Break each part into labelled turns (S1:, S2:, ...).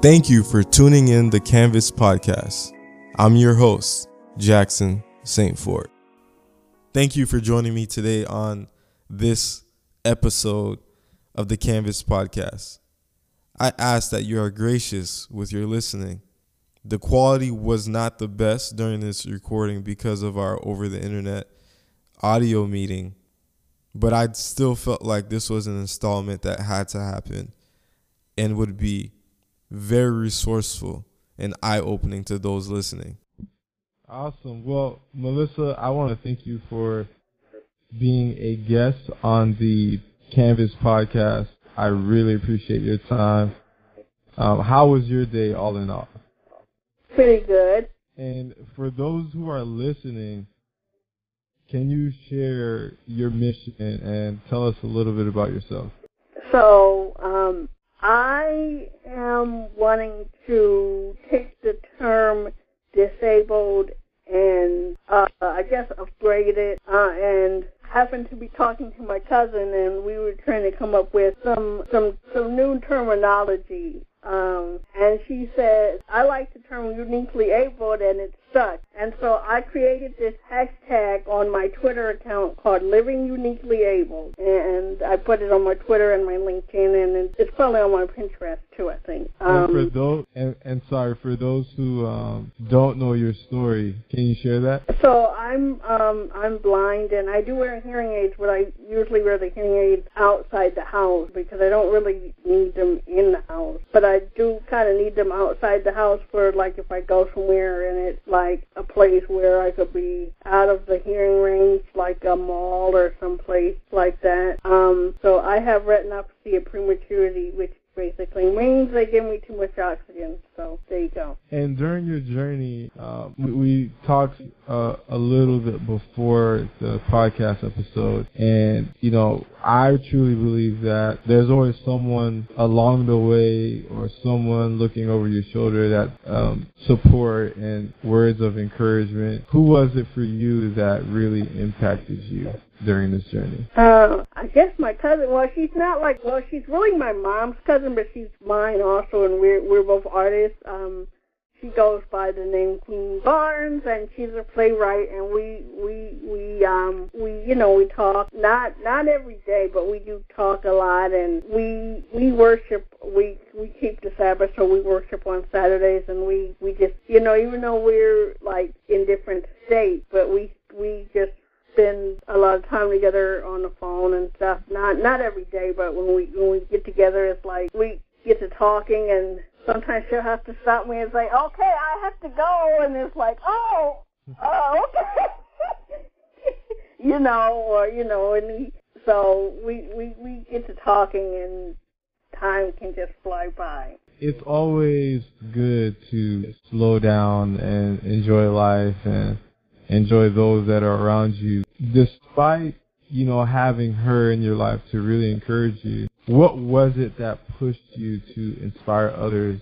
S1: Thank you for tuning in the Canvas Podcast. I'm your host, Jackson St. Fort. Thank you for joining me today on this episode of the Canvas Podcast. I ask that you are gracious with your listening. The quality was not the best during this recording because of our over the internet audio meeting, but I still felt like this was an installment that had to happen and would be very resourceful and eye opening to those listening.
S2: Awesome. Well, Melissa, I want to thank you for being a guest on the Canvas podcast. I really appreciate your time. Um, how was your day all in all?
S3: Pretty good.
S2: And for those who are listening, can you share your mission and tell us a little bit about yourself?
S3: So, um, I am wanting to take the term disabled and uh, I guess upgrade it uh, and happened to be talking to my cousin and we were trying to come up with some some some new terminology. Um, and she said I like the term uniquely abled and it and so I created this hashtag on my Twitter account called Living Uniquely Able. And I put it on my Twitter and my LinkedIn, and it's probably on my Pinterest too, I think.
S2: Um, and for those, and, and sorry, for those who um, don't know your story, can you share that?
S3: So I'm um, I'm blind, and I do wear hearing aids, but I usually wear the hearing aids outside the house because I don't really need them in the house. But I do kind of need them outside the house for like if I go somewhere and it's like a place where I could be out of the hearing range, like a mall or someplace like that. Um, so I have retinopathy of prematurity, which basically means they give me too much oxygen. So there you go.
S2: And during your journey, uh, we, we, talked uh, a little bit before the podcast episode, and you know, I truly believe that there's always someone along the way or someone looking over your shoulder that um, support and words of encouragement. Who was it for you that really impacted you? during this journey?
S3: Uh, I guess my cousin. Well, she's not like. Well, she's really my mom's cousin, but she's mine also, and we're we're both artists. Um, she goes by the name Queen Barnes, and she's a playwright. And we we we um we you know we talk not not every day, but we do talk a lot, and we we worship. We we keep the Sabbath, so we worship on Saturdays, and we we just you know even though we're like in different states, but we we just spend a lot of time together on the phone and stuff. Not not every day, but when we when we get together, it's like we get to talking, and sometimes she'll have to stop me and say, "Okay, I have to go," and it's like, "Oh, oh, okay," you know, or you know, and we, so we we we get to talking, and time can just fly by.
S2: It's always good to slow down and enjoy life and enjoy those that are around you. Despite, you know, having her in your life to really encourage you, what was it that pushed you to inspire others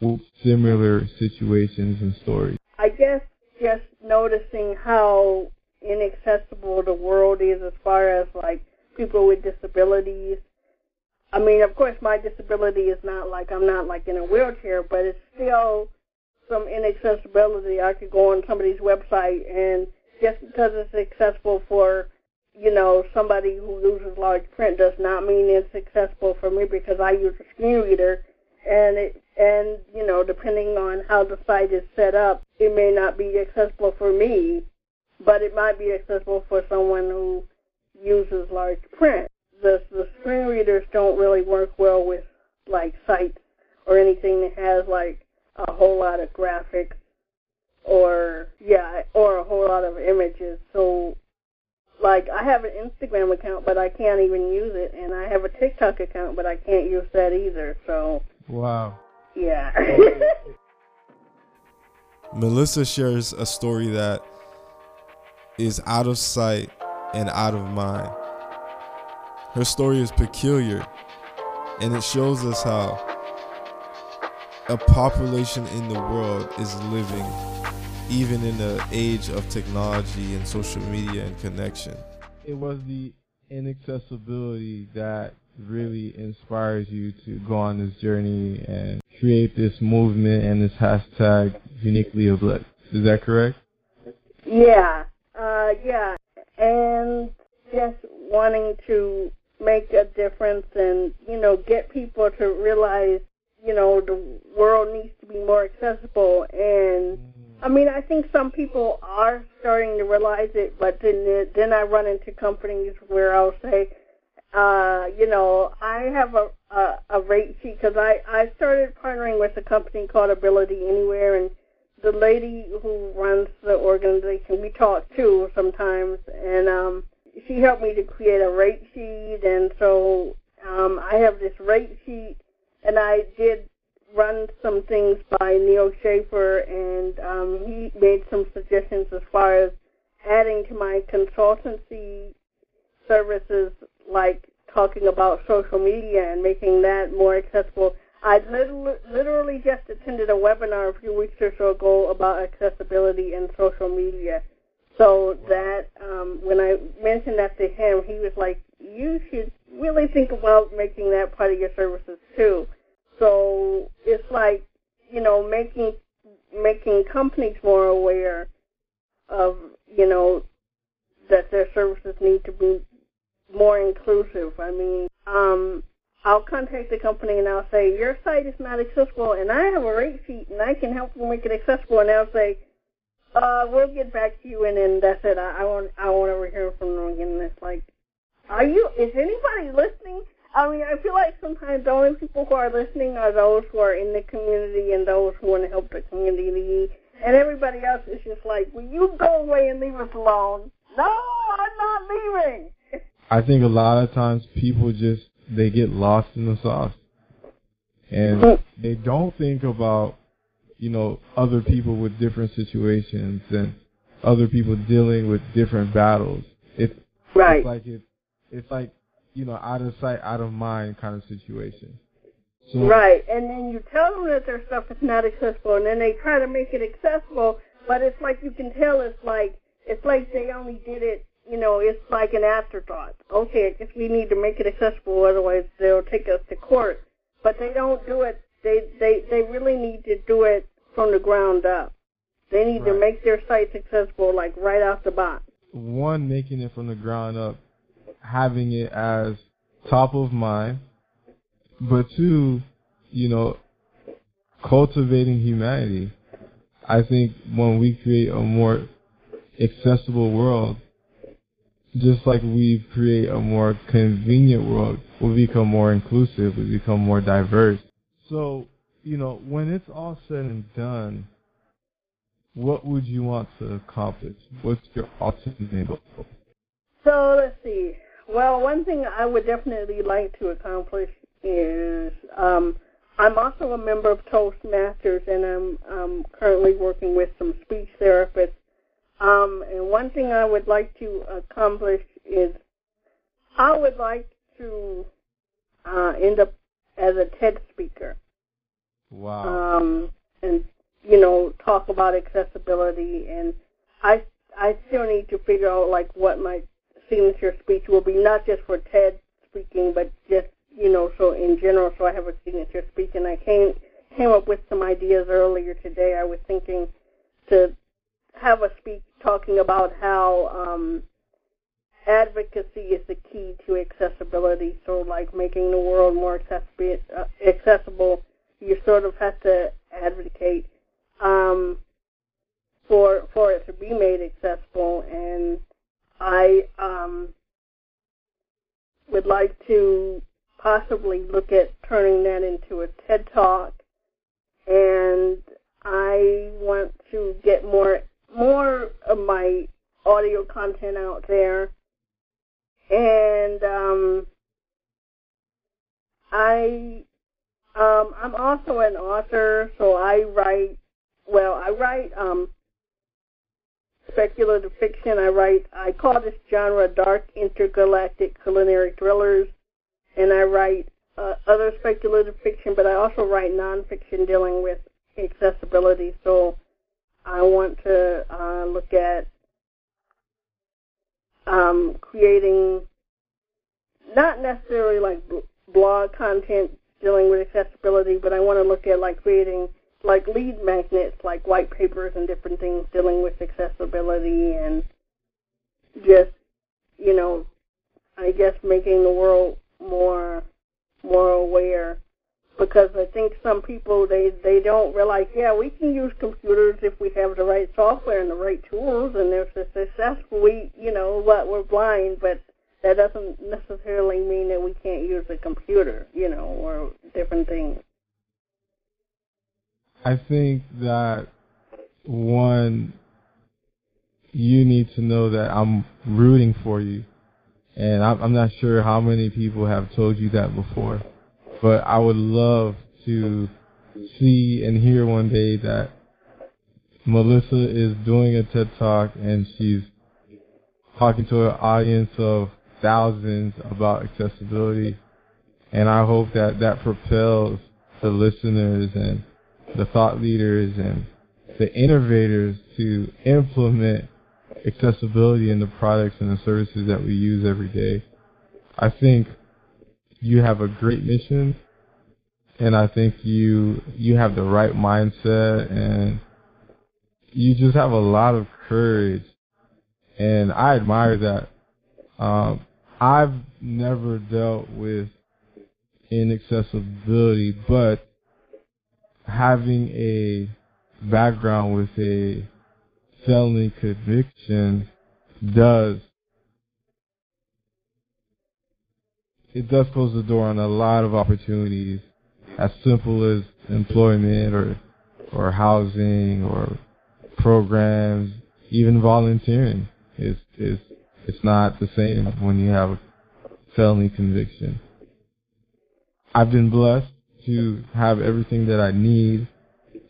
S2: with similar situations and stories?
S3: I guess just noticing how inaccessible the world is as far as like people with disabilities. I mean, of course, my disability is not like I'm not like in a wheelchair, but it's still some inaccessibility, I could go on somebody's website and just because it's accessible for, you know, somebody who uses large print does not mean it's accessible for me because I use a screen reader and it and you know, depending on how the site is set up, it may not be accessible for me, but it might be accessible for someone who uses large print. The the screen readers don't really work well with like sites or anything that has like a whole lot of graphics or yeah, or a whole lot of images. So like I have an Instagram account but I can't even use it and I have a TikTok account but I can't use that either. So
S2: Wow.
S3: Yeah.
S1: Melissa shares a story that is out of sight and out of mind. Her story is peculiar and it shows us how a population in the world is living, even in the age of technology and social media and connection.
S2: It was the inaccessibility that really inspires you to go on this journey and create this movement and this hashtag uniquely uplift. Is that correct?
S3: Yeah, uh, yeah, and just wanting to make a difference and you know get people to realize you know the world needs to be more accessible and I mean I think some people are starting to realize it but then then I run into companies where I'll say uh you know I have a a, a rate sheet because I I started partnering with a company called Ability Anywhere and the lady who runs the organization we talk to sometimes and um she helped me to create a rate sheet, and so um, I have this rate sheet, and I did run some things by Neal Schaffer, and um, he made some suggestions as far as adding to my consultancy services, like talking about social media and making that more accessible. I literally, literally just attended a webinar a few weeks or so ago about accessibility and social media so that um, when I mentioned that to him, he was like, "You should really think about making that part of your services too." So it's like, you know, making making companies more aware of, you know, that their services need to be more inclusive. I mean, um, I'll contact the company and I'll say, your site is not accessible, and I have a rate sheet, and I can help you make it accessible. And they'll say, uh, we'll get back to you, and then that's it. I, I want I want to hear from them again. It's like, are you? Is anybody listening? I mean, I feel like sometimes the only people who are listening are those who are in the community and those who want to help the community, and everybody else is just like, will you go away and leave us alone? No, I'm not leaving.
S2: I think a lot of times people just they get lost in the sauce, and mm. they don't think about you know, other people with different situations and other people dealing with different battles. It's,
S3: right.
S2: it's like it, it's like you know, out of sight, out of mind kind of situation.
S3: So, right, and then you tell them that their stuff is not accessible, and then they try to make it accessible, but it's like you can tell it's like it's like they only did it. You know, it's like an afterthought. Okay, I guess we need to make it accessible, otherwise they'll take us to court. But they don't do it they they they really need to do it from the ground up. They need right. to make their sites accessible like right off the box.
S2: One, making it from the ground up, having it as top of mind, but two, you know, cultivating humanity. I think when we create a more accessible world, just like we create a more convenient world, we become more inclusive, we become more diverse. So, you know, when it's all said and done, what would you want to accomplish? What's your ultimate goal?
S3: So let's see. Well, one thing I would definitely like to accomplish is um, I'm also a member of Toastmasters, and I'm um, currently working with some speech therapists. Um, and one thing I would like to accomplish is I would like to uh, end up as a TED speaker.
S2: Wow.
S3: Um, and you know, talk about accessibility, and I I still need to figure out like what my signature speech will be, not just for TED speaking, but just you know, so in general, so I have a signature speech, and I came came up with some ideas earlier today. I was thinking to have a speech talking about how um, advocacy is the key to accessibility. So, like making the world more accessible, uh, accessible you sort of have to advocate um, for for it to be made accessible. And I um, would like to possibly look at turning that into a TED Talk. And I want to get more more of my audio content out there and um, I um, I'm also an author, so I write. Well, I write um, speculative fiction. I write. I call this genre dark intergalactic culinary thrillers, and I write uh, other speculative fiction. But I also write nonfiction dealing with accessibility. So I want to uh, look at um, creating not necessarily like blog content dealing with accessibility, but I want to look at like creating like lead magnets, like white papers and different things dealing with accessibility and just, you know, I guess making the world more more aware because I think some people they they don't realize yeah we can use computers if we have the right software and the right tools and if they're successful we you know what we're blind but that doesn't necessarily mean that we can't use a computer you know or different things.
S2: I think that one you need to know that I'm rooting for you and I'm, I'm not sure how many people have told you that before but I would love to see and hear one day that Melissa is doing a TED Talk and she's talking to an audience of thousands about accessibility. And I hope that that propels the listeners and the thought leaders and the innovators to implement accessibility in the products and the services that we use every day. I think you have a great mission and I think you you have the right mindset and you just have a lot of courage and I admire that. Um, I've never dealt with inaccessibility, but having a background with a felony conviction does it does close the door on a lot of opportunities, as simple as employment or or housing or programs, even volunteering is is it's not the same when you have a felony conviction. I've been blessed to have everything that I need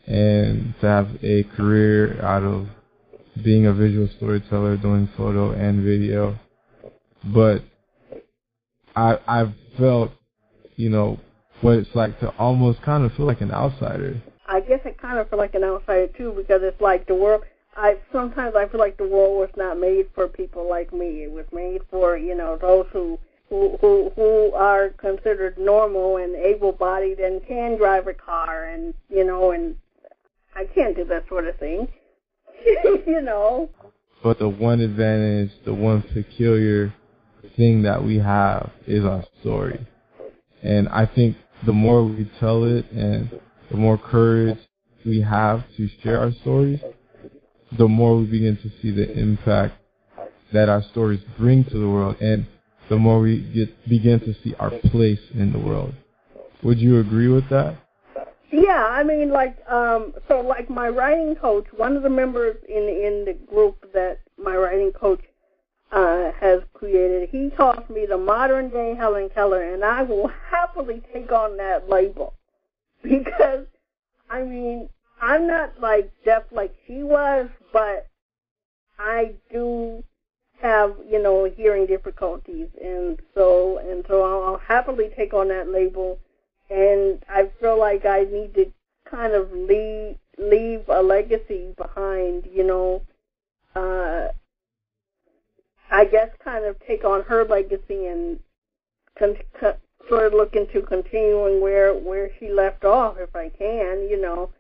S2: and to have a career out of being a visual storyteller, doing photo and video. But I I've felt, you know, what it's like to almost kind of feel like an outsider.
S3: I guess I kind of feel like an outsider too because it's like the world. I sometimes I feel like the world was not made for people like me. It was made for you know those who who who, are considered normal and able-bodied and can drive a car and you know and I can't do that sort of thing. you know.
S2: But the one advantage, the one peculiar thing that we have is our story. And I think the more we tell it and the more courage we have to share our stories, the more we begin to see the impact that our stories bring to the world and the more we get, begin to see our place in the world. Would you agree with that?
S3: Yeah, I mean, like, um, so like my writing coach, one of the members in in the group that my writing coach uh, has created. He calls me the modern day Helen Keller, and I will happily take on that label because, I mean, I'm not like deaf like she was, but I do have you know hearing difficulties, and so and so I'll happily take on that label, and I feel like I need to kind of leave leave a legacy behind, you know. Uh, I guess kind of take on her legacy and con- con- sort of look into continuing where where she left off if I can, you know.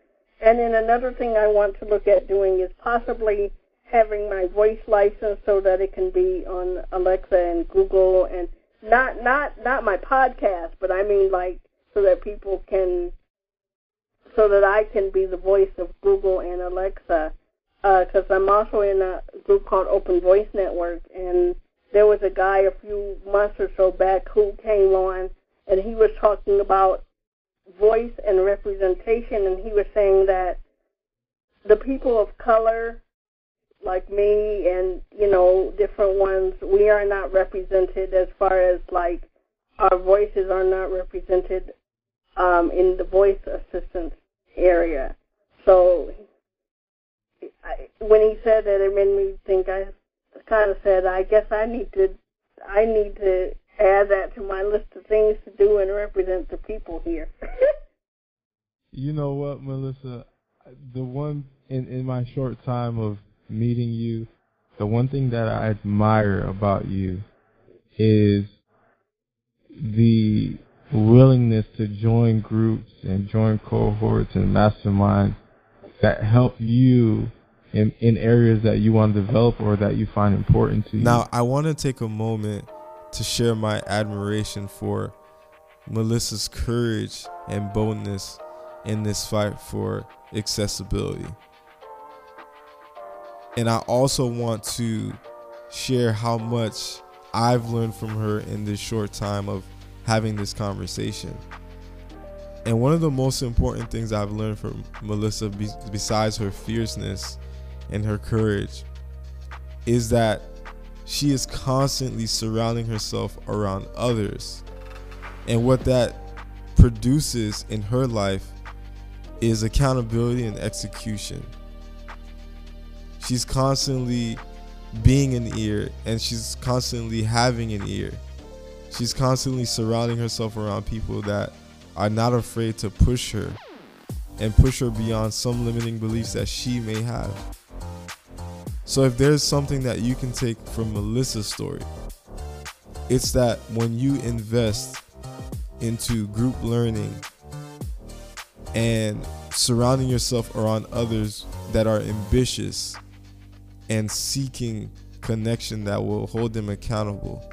S3: And then another thing I want to look at doing is possibly having my voice license so that it can be on Alexa and Google and not not not my podcast, but I mean like so that people can so that I can be the voice of Google and Alexa. Because uh, I'm also in a group called Open Voice Network, and there was a guy a few months or so back who came on, and he was talking about voice and representation, and he was saying that the people of color, like me, and you know, different ones, we are not represented as far as like our voices are not represented um, in the voice assistance area. So I, when he said that, it made me think. I kind of said, I guess I need to, I need to add that to my list of things to do and represent the people here.
S2: you know what, Melissa? The one in in my short time of meeting you, the one thing that I admire about you is the willingness to join groups and join cohorts and masterminds that help you in, in areas that you want to develop or that you find important to you.
S1: Now, I want to take a moment to share my admiration for Melissa's courage and boldness in this fight for accessibility. And I also want to share how much I've learned from her in this short time of having this conversation. And one of the most important things I've learned from Melissa, besides her fierceness and her courage, is that she is constantly surrounding herself around others. And what that produces in her life is accountability and execution. She's constantly being an ear and she's constantly having an ear. She's constantly surrounding herself around people that are not afraid to push her and push her beyond some limiting beliefs that she may have. So, if there's something that you can take from Melissa's story, it's that when you invest into group learning and surrounding yourself around others that are ambitious and seeking connection that will hold them accountable.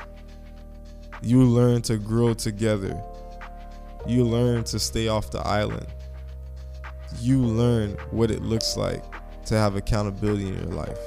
S1: You learn to grow together. You learn to stay off the island. You learn what it looks like to have accountability in your life.